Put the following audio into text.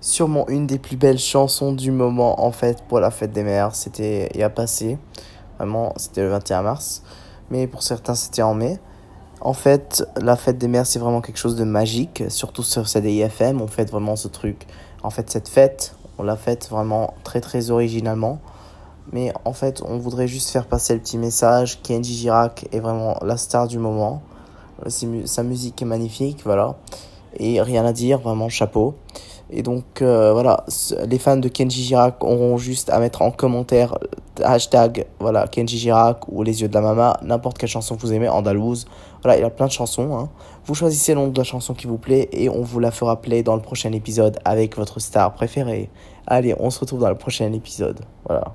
sûrement une des plus belles chansons du moment en fait pour la fête des mères. C'était il y a passé, vraiment, c'était le 21 mars, mais pour certains c'était en mai. En fait, la fête des mères c'est vraiment quelque chose de magique, surtout sur CDIFM. On fait vraiment ce truc. En fait, cette fête, on l'a faite vraiment très très originalement. Mais en fait, on voudrait juste faire passer le petit message. Kenji Girac est vraiment la star du moment. Sa musique est magnifique, voilà. Et rien à dire, vraiment chapeau. Et donc euh, voilà, les fans de Kenji Girac auront juste à mettre en commentaire euh, hashtag voilà, Kenji Girac ou Les yeux de la mama, n'importe quelle chanson vous aimez, Andalouse. Voilà, il y a plein de chansons. Hein. Vous choisissez le nom de la chanson qui vous plaît et on vous la fera play dans le prochain épisode avec votre star préférée. Allez, on se retrouve dans le prochain épisode. Voilà.